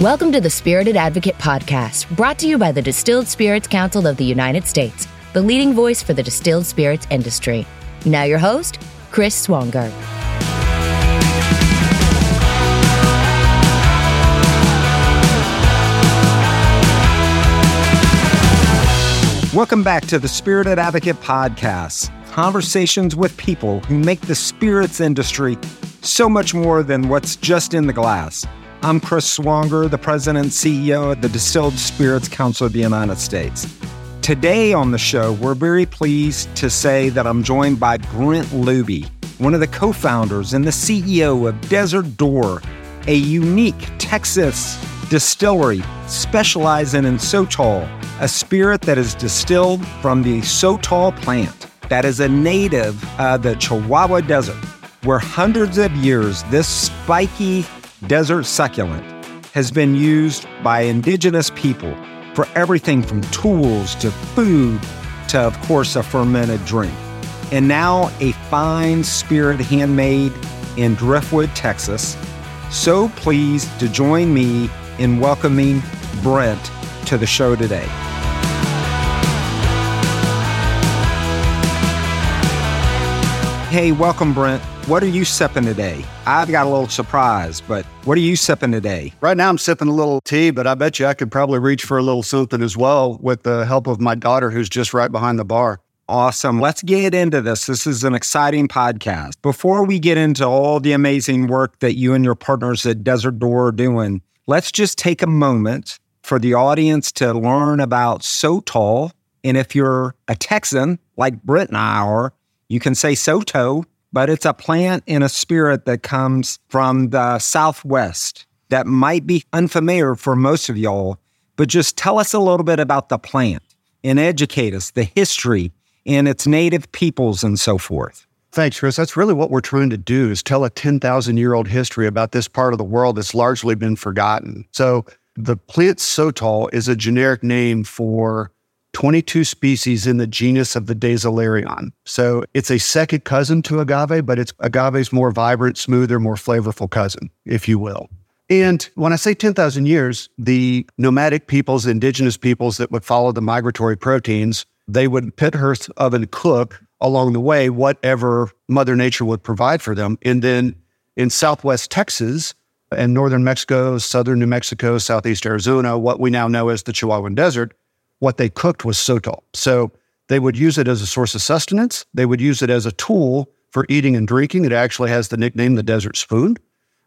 Welcome to the Spirited Advocate Podcast, brought to you by the Distilled Spirits Council of the United States, the leading voice for the distilled spirits industry. Now, your host, Chris Swonger. Welcome back to the Spirited Advocate Podcast conversations with people who make the spirits industry so much more than what's just in the glass. I'm Chris Swonger, the president and CEO of the Distilled Spirits Council of the United States. Today on the show, we're very pleased to say that I'm joined by Brent Looby, one of the co founders and the CEO of Desert Door, a unique Texas distillery specializing in Sotol, a spirit that is distilled from the Sotol plant that is a native of the Chihuahua Desert, where hundreds of years this spiky desert succulent has been used by indigenous people for everything from tools to food to, of course, a fermented drink. And now a fine spirit handmade in Driftwood, Texas. So pleased to join me in welcoming Brent to the show today. Hey, welcome, Brent. What are you sipping today? I've got a little surprise, but what are you sipping today? Right now, I'm sipping a little tea, but I bet you I could probably reach for a little something as well with the help of my daughter, who's just right behind the bar. Awesome. Let's get into this. This is an exciting podcast. Before we get into all the amazing work that you and your partners at Desert Door are doing, let's just take a moment for the audience to learn about Sotol. And if you're a Texan, like Brent and I are, you can say Soto, but it's a plant and a spirit that comes from the Southwest that might be unfamiliar for most of y'all. But just tell us a little bit about the plant and educate us, the history and its native peoples and so forth. Thanks, Chris. That's really what we're trying to do is tell a 10,000 year old history about this part of the world that's largely been forgotten. So the plant sotol is a generic name for 22 species in the genus of the Dasylirion. So it's a second cousin to agave, but it's agave's more vibrant, smoother, more flavorful cousin, if you will. And when I say 10,000 years, the nomadic peoples, indigenous peoples that would follow the migratory proteins, they would pit hearth oven cook along the way whatever Mother Nature would provide for them. And then in Southwest Texas and Northern Mexico, Southern New Mexico, Southeast Arizona, what we now know as the Chihuahuan Desert, what they cooked was sotol. So they would use it as a source of sustenance. They would use it as a tool for eating and drinking. It actually has the nickname the desert spoon.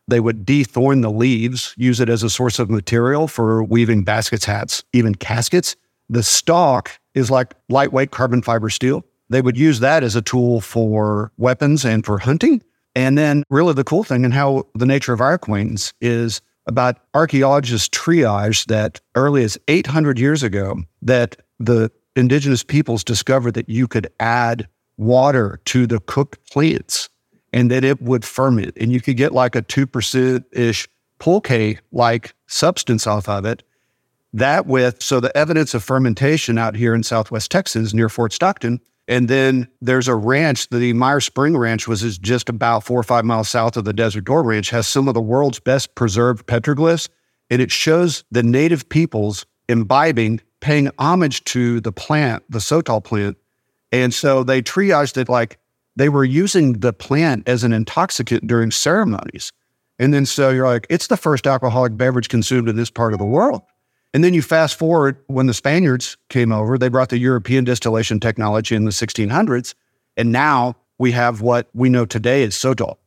They would dethorn the leaves, use it as a source of material for weaving baskets, hats, even caskets. The stalk is like lightweight carbon fiber steel. They would use that as a tool for weapons and for hunting. And then, really, the cool thing and how the nature of our acquaintance is about archaeologists triage that early as 800 years ago that the indigenous peoples discovered that you could add water to the cooked plants and that it would ferment. And you could get like a 2% ish pulque like substance off of it. That with so the evidence of fermentation out here in southwest texas near fort stockton and then there's a ranch, the Meyer Spring Ranch was just about four or five miles south of the Desert Door Ranch, has some of the world's best preserved petroglyphs. And it shows the native peoples imbibing, paying homage to the plant, the sotol plant. And so they triaged it like they were using the plant as an intoxicant during ceremonies. And then so you're like, it's the first alcoholic beverage consumed in this part of the world. And then you fast forward when the Spaniards came over, they brought the European distillation technology in the 1600s. And now we have what we know today as Sotol.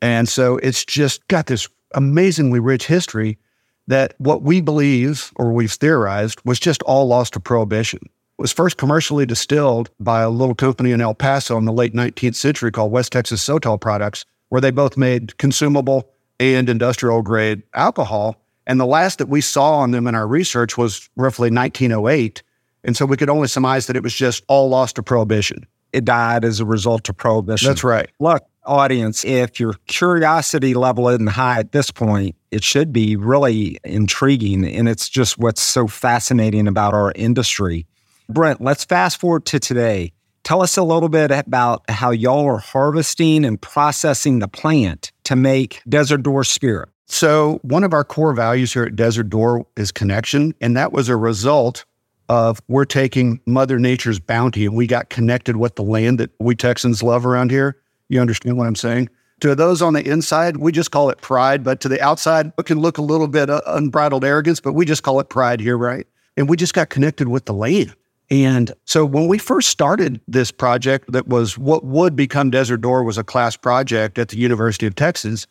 And so it's just got this amazingly rich history that what we believe or we've theorized was just all lost to prohibition. It was first commercially distilled by a little company in El Paso in the late 19th century called West Texas Sotol Products, where they both made consumable and industrial grade alcohol. And the last that we saw on them in our research was roughly 1908. And so we could only surmise that it was just all lost to prohibition. It died as a result of prohibition. That's right. Look, audience, if your curiosity level isn't high at this point, it should be really intriguing. And it's just what's so fascinating about our industry. Brent, let's fast forward to today. Tell us a little bit about how y'all are harvesting and processing the plant to make Desert Door Spirit. So, one of our core values here at Desert Door is connection. And that was a result of we're taking Mother Nature's bounty and we got connected with the land that we Texans love around here. You understand what I'm saying? To those on the inside, we just call it pride. But to the outside, it can look a little bit uh, unbridled arrogance, but we just call it pride here, right? And we just got connected with the land. And so when we first started this project, that was what would become Desert Door, was a class project at the University of Texas.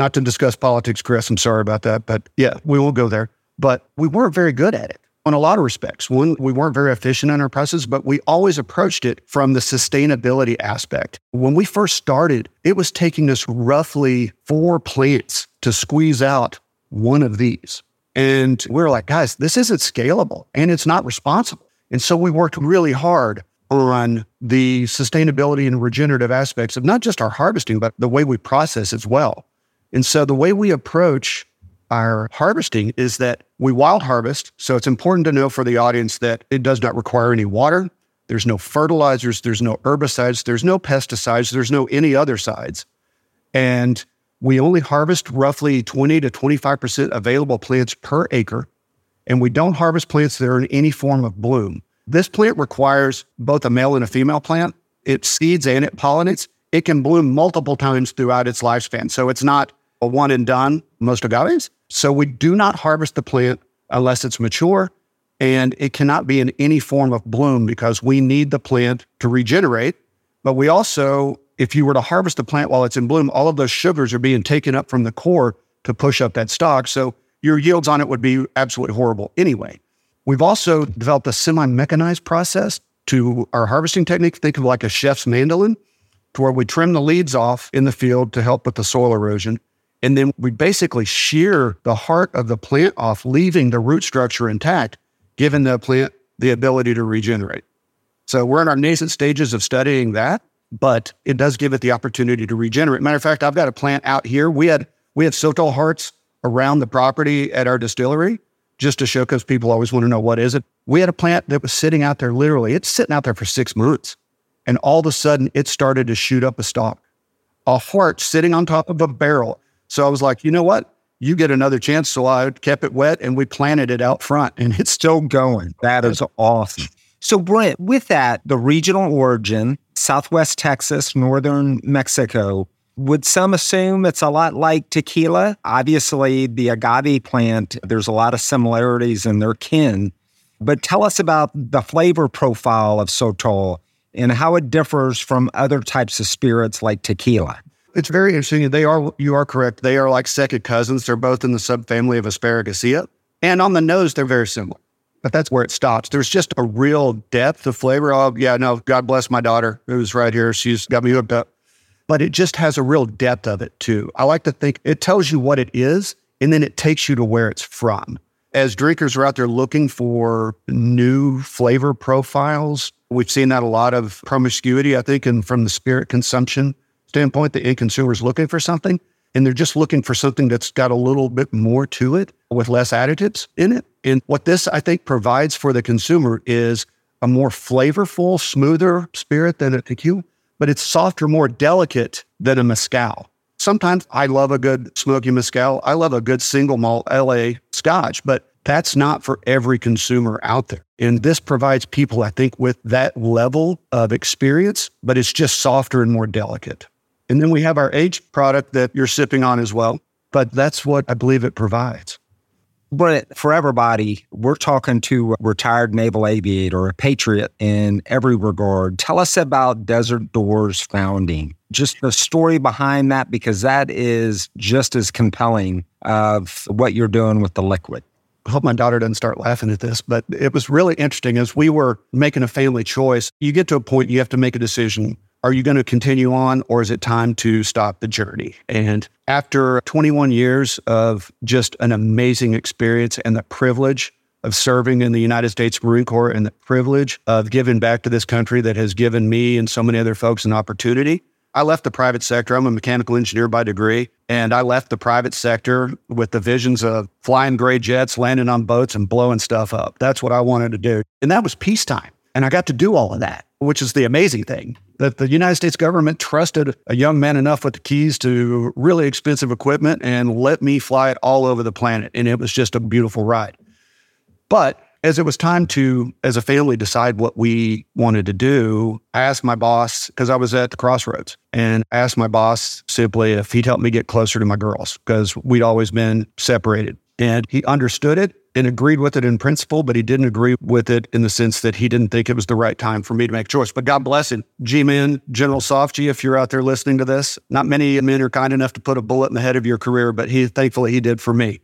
Not to discuss politics, Chris, I'm sorry about that. But yeah, we won't go there. But we weren't very good at it in a lot of respects. One, we weren't very efficient in our process, but we always approached it from the sustainability aspect. When we first started, it was taking us roughly four plants to squeeze out one of these. And we were like, guys, this isn't scalable and it's not responsible. And so we worked really hard on the sustainability and regenerative aspects of not just our harvesting, but the way we process as well. And so the way we approach our harvesting is that we wild harvest. So it's important to know for the audience that it does not require any water. There's no fertilizers, there's no herbicides, there's no pesticides, there's no any other sides. And we only harvest roughly 20 to 25% available plants per acre. And we don't harvest plants that are in any form of bloom. This plant requires both a male and a female plant. It seeds and it pollinates. It can bloom multiple times throughout its lifespan. So it's not a one and done, most agaves. So we do not harvest the plant unless it's mature and it cannot be in any form of bloom because we need the plant to regenerate. But we also, if you were to harvest the plant while it's in bloom, all of those sugars are being taken up from the core to push up that stock. So your yields on it would be absolutely horrible anyway. We've also developed a semi mechanized process to our harvesting technique. Think of like a chef's mandolin, to where we trim the leaves off in the field to help with the soil erosion. And then we basically shear the heart of the plant off, leaving the root structure intact, giving the plant the ability to regenerate. So we're in our nascent stages of studying that, but it does give it the opportunity to regenerate. Matter of fact, I've got a plant out here. We had we had Sotol hearts around the property at our distillery just to show because people always want to know what is it. We had a plant that was sitting out there literally, it's sitting out there for six months. And all of a sudden it started to shoot up a stalk, a heart sitting on top of a barrel. So I was like, you know what? You get another chance. So I kept it wet and we planted it out front and it's still going. That is awesome. So, Brent, with that, the regional origin, Southwest Texas, Northern Mexico, would some assume it's a lot like tequila? Obviously, the agave plant, there's a lot of similarities in their kin. But tell us about the flavor profile of Sotol and how it differs from other types of spirits like tequila. It's very interesting. They are, you are correct. They are like second cousins. They're both in the subfamily of Asparagaceae. And on the nose, they're very similar. But that's where it stops. There's just a real depth of flavor. Oh, yeah, no, God bless my daughter who's right here. She's got me hooked up. But it just has a real depth of it too. I like to think it tells you what it is and then it takes you to where it's from. As drinkers are out there looking for new flavor profiles, we've seen that a lot of promiscuity, I think, and from the spirit consumption standpoint, the end consumer is looking for something and they're just looking for something that's got a little bit more to it with less additives in it. And what this, I think, provides for the consumer is a more flavorful, smoother spirit than a tequila, but it's softer, more delicate than a mezcal. Sometimes I love a good smoky mezcal. I love a good single malt LA scotch, but that's not for every consumer out there. And this provides people, I think, with that level of experience, but it's just softer and more delicate. And then we have our aged product that you're sipping on as well. But that's what I believe it provides. But for everybody, we're talking to a retired naval aviator, a patriot in every regard. Tell us about Desert Doors founding, just the story behind that, because that is just as compelling of what you're doing with the liquid. I hope my daughter doesn't start laughing at this, but it was really interesting as we were making a family choice. You get to a point you have to make a decision are you going to continue on or is it time to stop the journey? And after 21 years of just an amazing experience and the privilege of serving in the United States Marine Corps and the privilege of giving back to this country that has given me and so many other folks an opportunity. I left the private sector. I'm a mechanical engineer by degree, and I left the private sector with the visions of flying gray jets, landing on boats, and blowing stuff up. That's what I wanted to do. And that was peacetime. And I got to do all of that. Which is the amazing thing that the United States government trusted a young man enough with the keys to really expensive equipment and let me fly it all over the planet. And it was just a beautiful ride. But as it was time to, as a family, decide what we wanted to do, I asked my boss, because I was at the crossroads, and I asked my boss simply if he'd help me get closer to my girls, because we'd always been separated. And he understood it and agreed with it in principle, but he didn't agree with it in the sense that he didn't think it was the right time for me to make a choice. But God bless him. G Men, General Softy, if you're out there listening to this, not many men are kind enough to put a bullet in the head of your career, but he thankfully he did for me.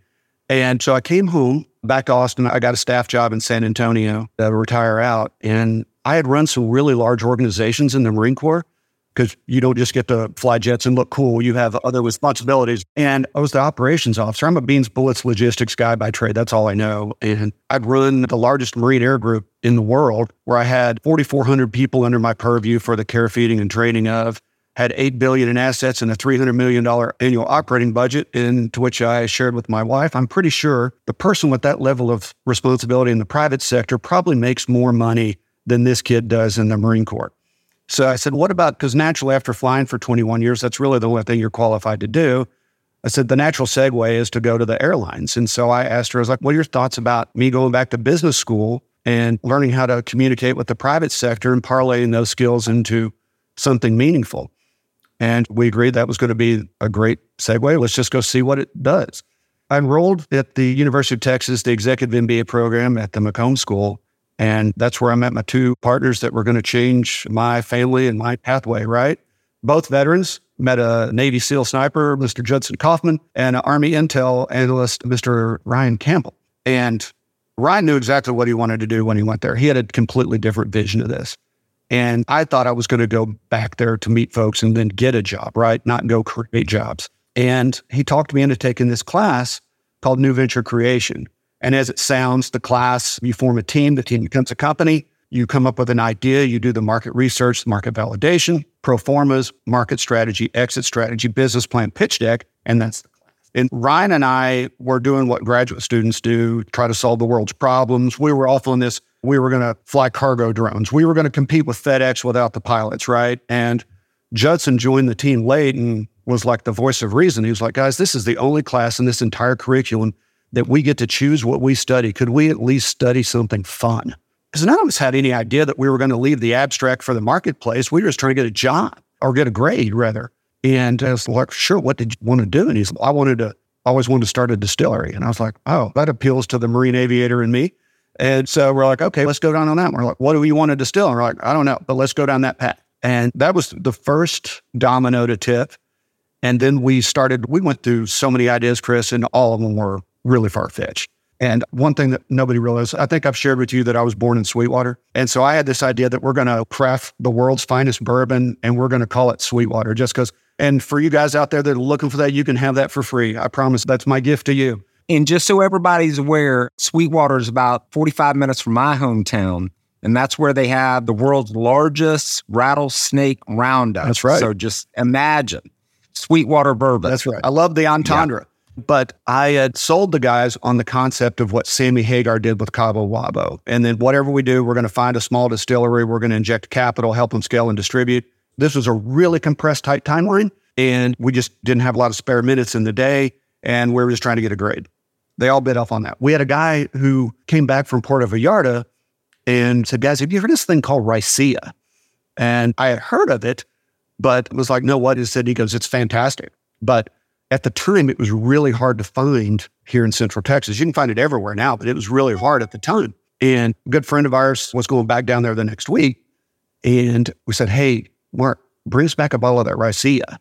And so I came home back to Austin. I got a staff job in San Antonio to retire out. And I had run some really large organizations in the Marine Corps because you don't just get to fly jets and look cool. You have other responsibilities. And I was the operations officer. I'm a beans, bullets, logistics guy by trade. That's all I know. And I'd run the largest Marine Air Group in the world where I had 4,400 people under my purview for the care, feeding, and training of. Had eight billion in assets and a three hundred million dollar annual operating budget, into which I shared with my wife. I'm pretty sure the person with that level of responsibility in the private sector probably makes more money than this kid does in the Marine Corps. So I said, what about, because naturally after flying for 21 years, that's really the only thing you're qualified to do. I said, the natural segue is to go to the airlines. And so I asked her, I was like, what are your thoughts about me going back to business school and learning how to communicate with the private sector and parlaying those skills into something meaningful? And we agreed that was going to be a great segue. Let's just go see what it does. I enrolled at the University of Texas, the executive MBA program at the McCombs School. And that's where I met my two partners that were going to change my family and my pathway, right? Both veterans, met a Navy SEAL sniper, Mr. Judson Kaufman, and an Army Intel analyst, Mr. Ryan Campbell. And Ryan knew exactly what he wanted to do when he went there. He had a completely different vision of this. And I thought I was going to go back there to meet folks and then get a job, right? Not go create jobs. And he talked me into taking this class called New Venture Creation. And as it sounds, the class, you form a team, the team becomes a company, you come up with an idea, you do the market research, the market validation, pro formas, market strategy, exit strategy, business plan, pitch deck, and that's the class. And Ryan and I were doing what graduate students do, try to solve the world's problems. We were off on this, we were going to fly cargo drones. We were going to compete with FedEx without the pilots, right? And Judson joined the team late and was like the voice of reason. He was like, guys, this is the only class in this entire curriculum that we get to choose what we study. Could we at least study something fun? Because none of us had any idea that we were going to leave the abstract for the marketplace. We were just trying to get a job or get a grade, rather. And I was like, sure, what did you want to do? And he's, like, I wanted to, always wanted to start a distillery. And I was like, oh, that appeals to the marine aviator in me. And so we're like, okay, let's go down on that. We're like, what do we want to distill? And we're like, I don't know, but let's go down that path. And that was the first domino to tip. And then we started, we went through so many ideas, Chris, and all of them were really far fetched. And one thing that nobody realized, I think I've shared with you that I was born in Sweetwater. And so I had this idea that we're going to craft the world's finest bourbon and we're going to call it Sweetwater just because. And for you guys out there that are looking for that, you can have that for free. I promise that's my gift to you. And just so everybody's aware, Sweetwater is about 45 minutes from my hometown. And that's where they have the world's largest rattlesnake roundup. That's right. So just imagine Sweetwater bourbon. That's right. I love the entendre. Yeah. But I had sold the guys on the concept of what Sammy Hagar did with Cabo Wabo. And then whatever we do, we're going to find a small distillery, we're going to inject capital, help them scale and distribute. This was a really compressed, tight timeline. And we just didn't have a lot of spare minutes in the day. And we were just trying to get a grade. They all bid off on that. We had a guy who came back from Puerto Vallarta and said, Guys, have you heard this thing called Raicilla? And I had heard of it, but was like, No, what is it? He goes, It's fantastic. But at the time, it was really hard to find here in Central Texas. You can find it everywhere now, but it was really hard at the time. And a good friend of ours was going back down there the next week. And we said, Hey, Mark, bring us back a bottle of that Raicilla.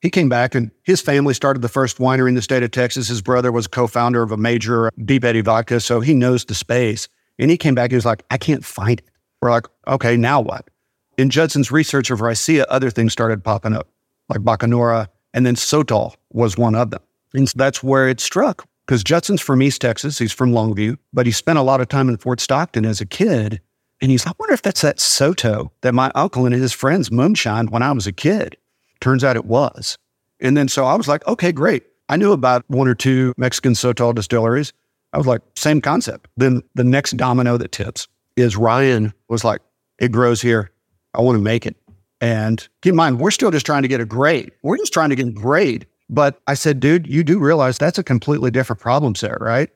He came back and his family started the first winery in the state of Texas. His brother was co founder of a major Deep Eddy vodka, so he knows the space. And he came back, and he was like, I can't find it. We're like, okay, now what? In Judson's research of Raicilla, other things started popping up, like Bacanora, and then Sotol was one of them. And that's where it struck because Judson's from East Texas. He's from Longview, but he spent a lot of time in Fort Stockton as a kid. And he's I wonder if that's that Soto that my uncle and his friends moonshined when I was a kid. Turns out it was. And then so I was like, okay, great. I knew about one or two Mexican Sotol distilleries. I was like, same concept. Then the next domino that tips is Ryan was like, it grows here. I want to make it. And keep in mind, we're still just trying to get a grade. We're just trying to get a grade. But I said, dude, you do realize that's a completely different problem set, right?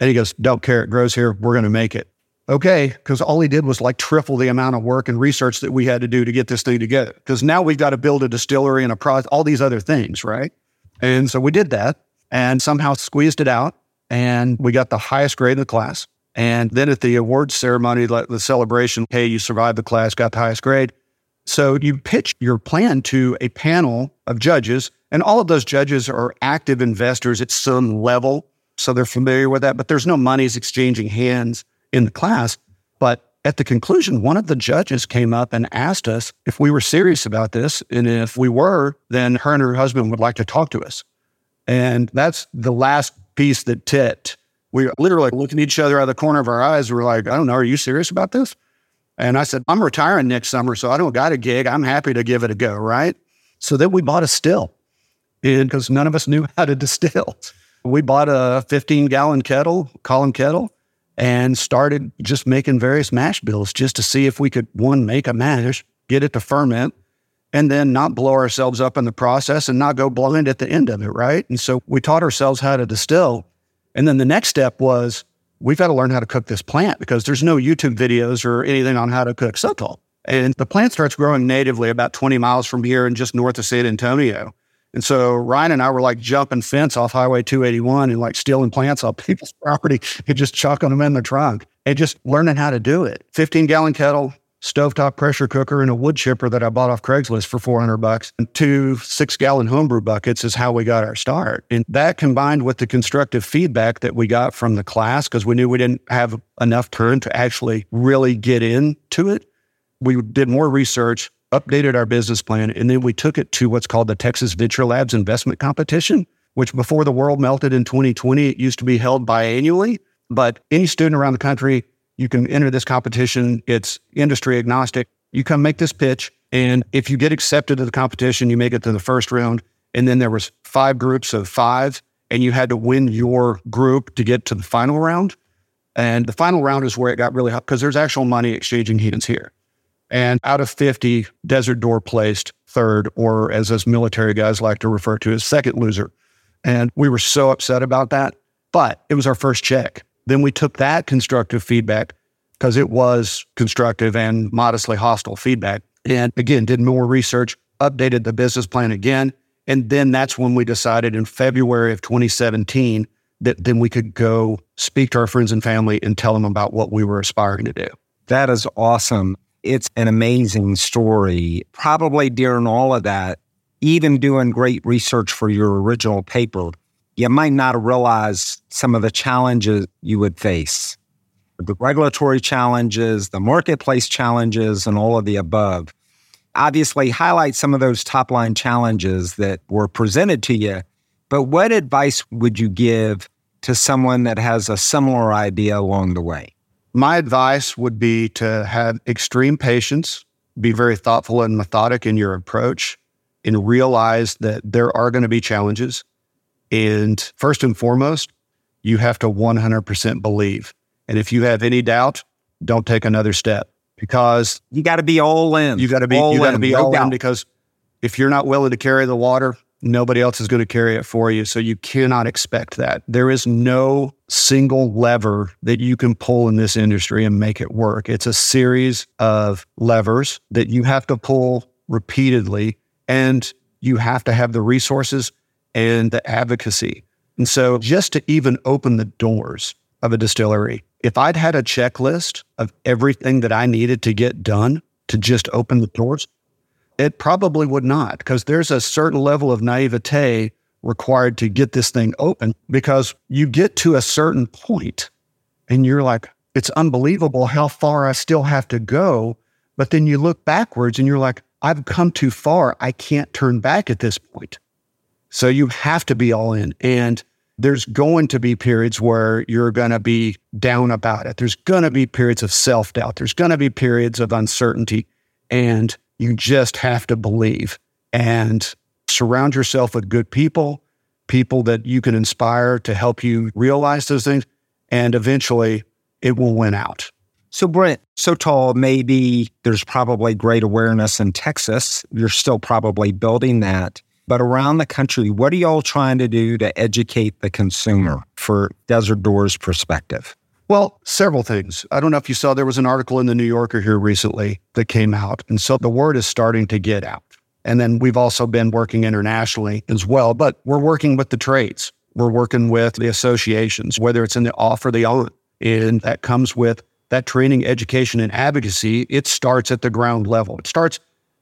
And he goes, don't care. It grows here. We're going to make it. Okay. Because all he did was like triple the amount of work and research that we had to do to get this thing together. Because now we've got to build a distillery and a process, all these other things, right? And so we did that and somehow squeezed it out. And we got the highest grade in the class. And then at the awards ceremony, like the celebration, hey, you survived the class, got the highest grade. So you pitch your plan to a panel of judges, and all of those judges are active investors at some level. So they're familiar with that, but there's no monies exchanging hands in the class. But at the conclusion, one of the judges came up and asked us if we were serious about this. And if we were, then her and her husband would like to talk to us. And that's the last piece that tipped. We literally looking at each other out of the corner of our eyes. We're like, I don't know, are you serious about this? And I said, I'm retiring next summer, so I don't got a gig. I'm happy to give it a go, right? So then we bought a still because none of us knew how to distill. We bought a 15 gallon kettle, column kettle, and started just making various mash bills just to see if we could, one, make a mash, get it to ferment, and then not blow ourselves up in the process and not go blind at the end of it, right? And so we taught ourselves how to distill. And then the next step was we've got to learn how to cook this plant because there's no YouTube videos or anything on how to cook sotol. And the plant starts growing natively about 20 miles from here and just north of San Antonio. And so Ryan and I were like jumping fence off Highway 281 and like stealing plants off people's property and just chucking them in the trunk and just learning how to do it. 15 gallon kettle, stovetop pressure cooker and a wood chipper that I bought off Craigslist for 400 bucks and two six gallon homebrew buckets is how we got our start. And that combined with the constructive feedback that we got from the class, because we knew we didn't have enough time to actually really get into it. We did more research, updated our business plan, and then we took it to what's called the Texas Venture Labs Investment Competition, which before the world melted in 2020, it used to be held biannually. But any student around the country you can enter this competition. It's industry agnostic. You come make this pitch. And if you get accepted to the competition, you make it to the first round. And then there was five groups of five, and you had to win your group to get to the final round. And the final round is where it got really hot because there's actual money exchanging hands here. And out of 50, Desert Door placed third, or as us military guys like to refer to as second loser. And we were so upset about that. But it was our first check. Then we took that constructive feedback because it was constructive and modestly hostile feedback. And again, did more research, updated the business plan again. And then that's when we decided in February of 2017 that then we could go speak to our friends and family and tell them about what we were aspiring to do. That is awesome. It's an amazing story. Probably during all of that, even doing great research for your original paper, you might not realize some of the challenges you would face the regulatory challenges, the marketplace challenges, and all of the above. Obviously, highlight some of those top line challenges that were presented to you. But what advice would you give to someone that has a similar idea along the way? My advice would be to have extreme patience, be very thoughtful and methodic in your approach, and realize that there are going to be challenges. And first and foremost, you have to 100% believe. And if you have any doubt, don't take another step because you got to be all in. You got to be all you got to be all in because if you're not willing to carry the water, nobody else is going to carry it for you. So you cannot expect that. There is no single lever that you can pull in this industry and make it work. It's a series of levers that you have to pull repeatedly and you have to have the resources and the advocacy. And so, just to even open the doors of a distillery, if I'd had a checklist of everything that I needed to get done to just open the doors, it probably would not, because there's a certain level of naivete required to get this thing open because you get to a certain point and you're like, it's unbelievable how far I still have to go. But then you look backwards and you're like, I've come too far. I can't turn back at this point. So you have to be all in. And there's going to be periods where you're going to be down about it. There's going to be periods of self doubt. There's going to be periods of uncertainty. And you just have to believe and surround yourself with good people, people that you can inspire to help you realize those things. And eventually it will win out. So, Brent, Sotol, maybe there's probably great awareness in Texas. You're still probably building that. But around the country, what are y'all trying to do to educate the consumer for Desert Doors perspective? Well, several things. I don't know if you saw there was an article in the New Yorker here recently that came out. And so the word is starting to get out. And then we've also been working internationally as well, but we're working with the trades. We're working with the associations, whether it's in the off or the on. And that comes with that training, education, and advocacy, it starts at the ground level. It starts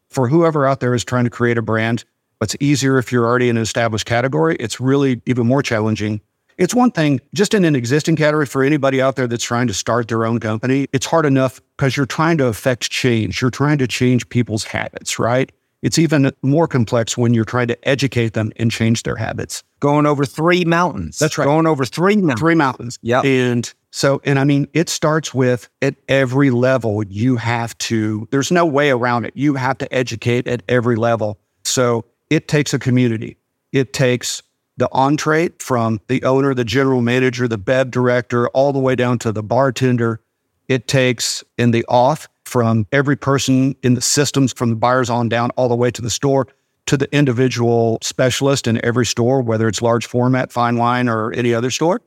for whoever out there is trying to create a brand. It's easier if you're already in an established category. It's really even more challenging. It's one thing just in an existing category for anybody out there that's trying to start their own company. It's hard enough because you're trying to affect change. You're trying to change people's habits, right? It's even more complex when you're trying to educate them and change their habits. Going over three mountains. That's right. Going over three mountains. Three mountains. Yeah. And so, and I mean, it starts with at every level, you have to, there's no way around it. You have to educate at every level. So it takes a community. It takes the entree from the owner, the general manager, the bev director, all the way down to the bartender. It takes in the off from every person in the systems, from the buyers on down, all the way to the store, to the individual specialist in every store, whether it's large format, fine line, or any other store.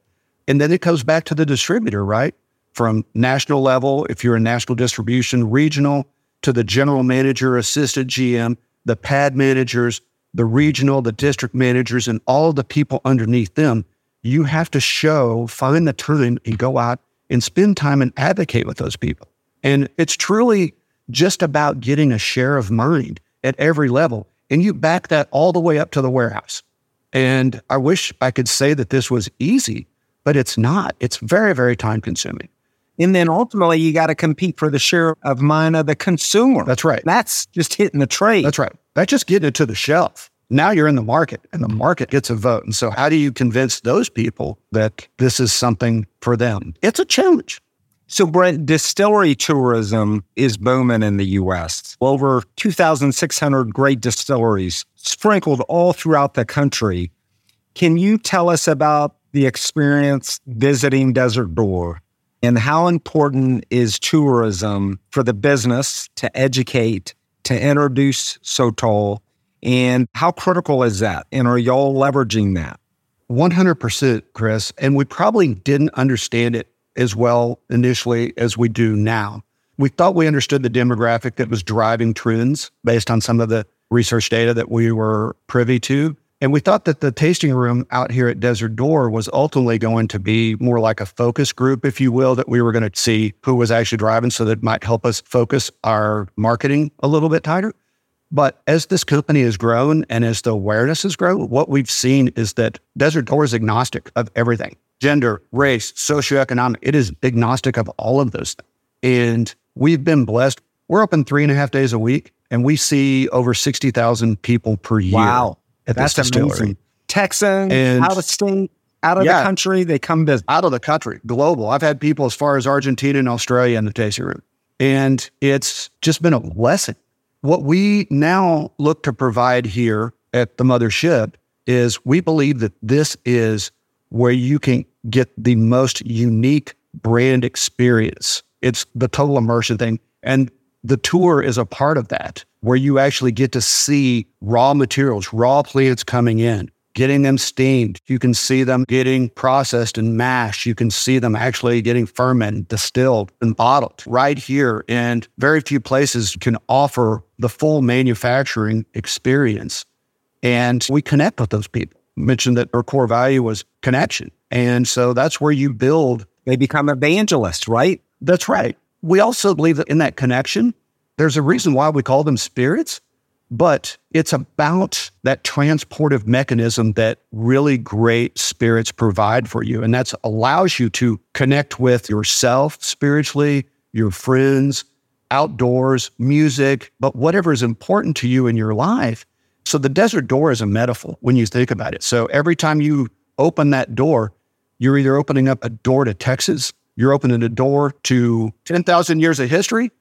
And then it comes back to the distributor, right? From national level, if you're in national distribution, regional, to the general manager, assistant GM, the pad managers, the regional, the district managers, and all the people underneath them. You have to show, find the time and go out and spend time and advocate with those people. And it's truly just about getting a share of mind at every level. And you back that all the way up to the warehouse. And I wish I could say that this was easy, but it's not. It's very, very time consuming. And then ultimately, you got to compete for the share of mind of the consumer. That's right. That's just hitting the trade. That's right. That's just getting it to the shelf. Now you're in the market and the market gets a vote. And so, how do you convince those people that this is something for them? It's a challenge. So, Brent, distillery tourism is booming in the US. Over 2,600 great distilleries sprinkled all throughout the country. Can you tell us about the experience visiting Desert Door and how important is tourism for the business to educate, to introduce Sotol, and how critical is that? And are y'all leveraging that? 100%, Chris. And we probably didn't understand it as well initially as we do now. We thought we understood the demographic that was driving trends based on some of the research data that we were privy to. And we thought that the tasting room out here at Desert Door was ultimately going to be more like a focus group, if you will, that we were going to see who was actually driving so that might help us focus our marketing a little bit tighter. But as this company has grown and as the awareness has grown, what we've seen is that Desert Door is agnostic of everything gender, race, socioeconomic. It is agnostic of all of those things. And we've been blessed. We're open three and a half days a week and we see over 60,000 people per year. Wow at That's this amazing. distillery. Texans, And- out of state, out of Yeah. the country, they come visit. Out of the country, global. I've had people as far as Argentina and Australia in the tasting room. And it's just been a blessing. What we now look to provide here at the mothership is we believe that this is where you can get the most unique brand experience. It's the total immersion thing. And the tour is a part of that, where you actually get to see raw materials, raw plants coming in, getting them steamed. You can see them getting processed and mashed. You can see them actually getting fermented, distilled, and bottled right here. And very few places can offer the full manufacturing experience. And we connect with those people. Mentioned that our core value was connection. And so that's where you build They become evangelists, right? that's right. We also believe that in that connection, there's a reason why we call them spirits, but it's about that transportive mechanism that really great spirits provide for you. And that allows you to connect with yourself spiritually, your friends, outdoors, music, but whatever is important to you in your life. So the desert door is a metaphor when you think about it. So every time you open that door, you're either opening up a door to Texas, you're opening a door to 10,000 years of history,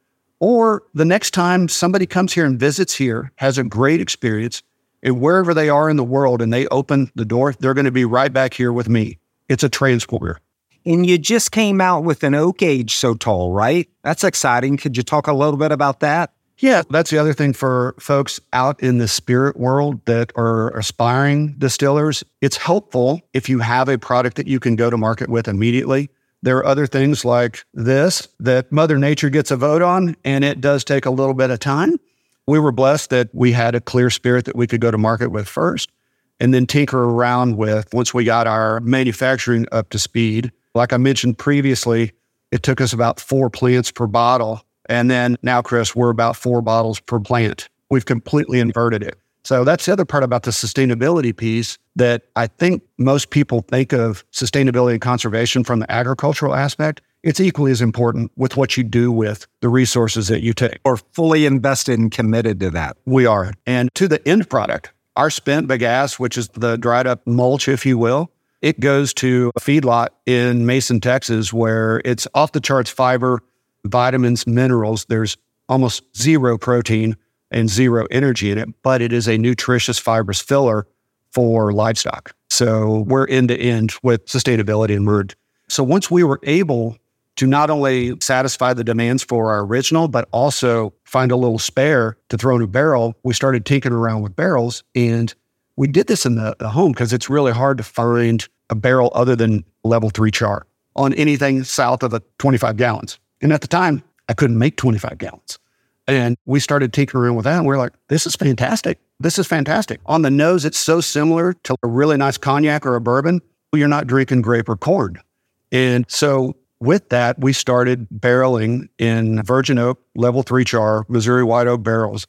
or the next time somebody comes here and visits here, has a great experience, and wherever they are in the world and they open the door, they're going to be right back here with me. It's a transporter. And you just came out with an oak age Sotol, right? That's exciting. Could you talk a little bit about that? Yeah, that's the other thing for folks out in the spirit world that are aspiring distillers. It's helpful if you have a product that you can go to market with immediately. There are other things like this that Mother Nature gets a vote on, and it does take a little bit of time. We were blessed that we had a clear spirit that we could go to market with first and then tinker around with once we got our manufacturing up to speed. Like I mentioned previously, it took us about four plants per bottle. And then now, Chris, we're about four bottles per plant. We've completely inverted it. So that's the other part about the sustainability piece that I think most people think of sustainability and conservation from the agricultural aspect. It's equally as important with what you do with the resources that you take. Or fully invested and committed to that. We are. And to the end product, our spent bagasse, which is the dried up mulch, if you will, it goes to a feedlot in Mason, Texas, where it's off the charts fiber, vitamins, minerals. There's almost zero protein and zero energy in it, but it is a nutritious fibrous filler for livestock. So we're end to end with sustainability and mood. So once we were able to not only satisfy the demands for our original, but also find a little spare to throw in a barrel, we started tinkering around with barrels. And we did this in the, the home because it's really hard to find a barrel other than level three char on anything south of the 25 gallons. And at the time, I couldn't make 25 gallons. And we started tinkering around with that. And we are like, this is fantastic. This is fantastic. On the nose, it's so similar to a really nice cognac or a bourbon. You're not drinking grape or corn. And so with that, we started barreling in virgin oak, level three char, Missouri white oak barrels.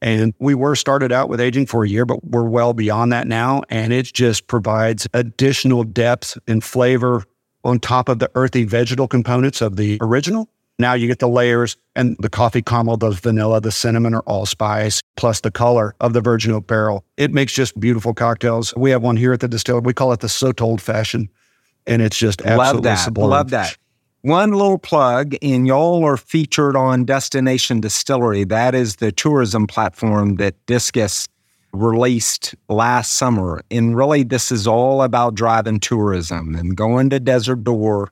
And we were started out with aging for a year, but we're well beyond that now. And it just provides additional depth and flavor on top of the earthy vegetal components of the original. Now you get the layers and the coffee caramel, the vanilla, the cinnamon or allspice, plus the color of the virgin oak barrel. It makes just beautiful cocktails. We have one here at the distillery. We call it the Sotol Old Fashioned. And it's just absolutely Love that. sublime. Love that. One little plug, and y'all are featured on Destination Distillery. That is the tourism platform that Discus released last summer. And really, this is all about driving tourism and going to Desert Door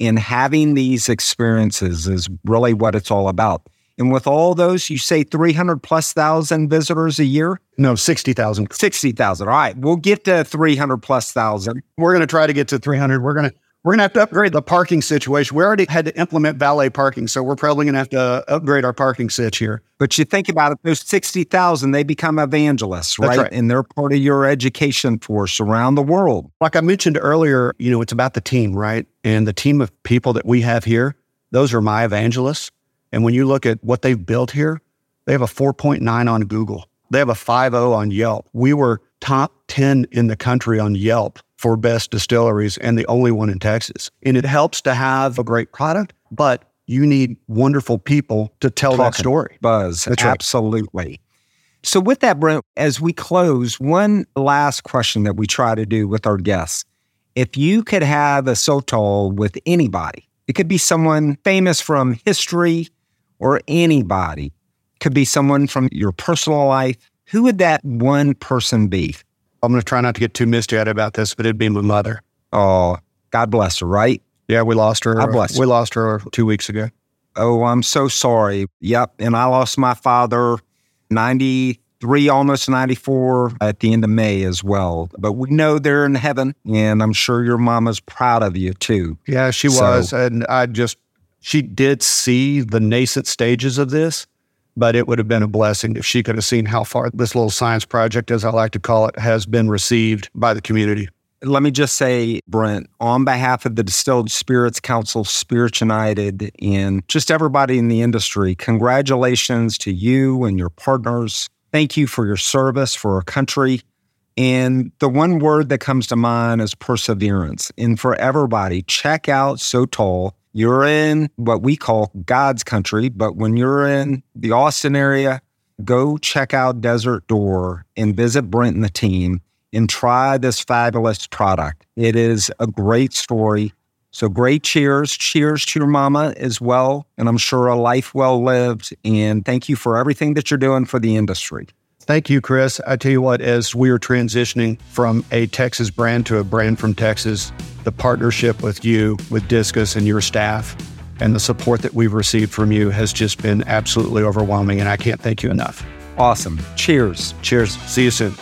and having these experiences is really what it's all about. And with all those, you say 300 plus thousand visitors a year? No, 60,000. 60,000. All right. We'll get to 300 plus thousand. We're going to try to get to 300. We're going to we're going to have to upgrade the parking situation. We already had to implement valet parking, so we're probably going to have to upgrade our parking sitch here. But you think about it, those 60,000, they become evangelists, right? right? And they're part of your education force around the world. Like I mentioned earlier, you know, it's about the team, right? And the team of people that we have here, those are my evangelists. And when you look at what they've built here, they have a 4.9 on Google. They have a 5.0 on Yelp. We were top 10 in the country on Yelp for best distilleries and the only one in Texas. And it helps to have a great product, but you need wonderful people to tell Talking. that story. Buzz. That's right. Absolutely. So, with that, Brent, as we close, one last question that we try to do with our guests. If you could have a Sotol with anybody, it could be someone famous from history or anybody, could be someone from your personal life. Who would that one person be? I'm going to try not to get too misty-eyed about this, but it'd be my mother. Oh, God bless her, right? Yeah, we lost her. God bless her. We lost her two weeks ago. Oh, I'm so sorry. Yep. And I lost my father 93, almost 94 at the end of May as well. But we know they're in heaven, and I'm sure your mama's proud of you too. Yeah, she So- was. And I just, she did see the nascent stages of this, but it would have been a blessing if she could have seen how far this little science project, as I like to call it, has been received by the community. Let me just say, Brent, on behalf of the Distilled Spirits Council, Spirits United, and just everybody in the industry, congratulations to you and your partners. Thank you for your service for our country. And the one word that comes to mind is perseverance. And for everybody, check out Sotol. You're in what we call God's country, but when you're in the Austin area, go check out Desert Door and visit Brent and the team and try this fabulous product. It is a great story. So great cheers. Cheers to your mama as well. And I'm sure a life well lived. And thank you for everything that you're doing for the industry. Thank you, Chris. I tell you what, as we are transitioning from a Texas brand to a brand from Texas, the partnership with you, with Discus and your staff, and the support that we've received from you has just been absolutely overwhelming. And I can't thank you enough. Awesome. Cheers. Cheers. See you soon.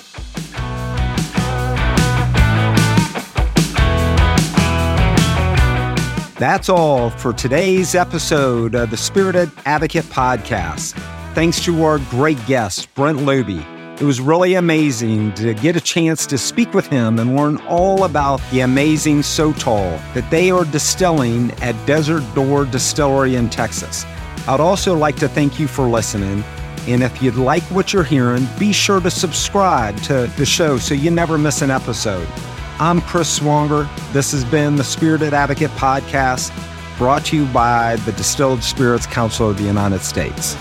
That's all for today's episode of the Spirited Advocate Podcast. Thanks to our great guest, Brent Looby. It was really amazing to get a chance to speak with him and learn all about the amazing Sotol that they are distilling at Desert Door Distillery in Texas. I'd also like to thank you for listening. And if you'd like what you're hearing, be sure to subscribe to the show so you never miss an episode. I'm Chris Swonger. This has been the Spirited Advocate Podcast, brought to you by the Distilled Spirits Council of the United States.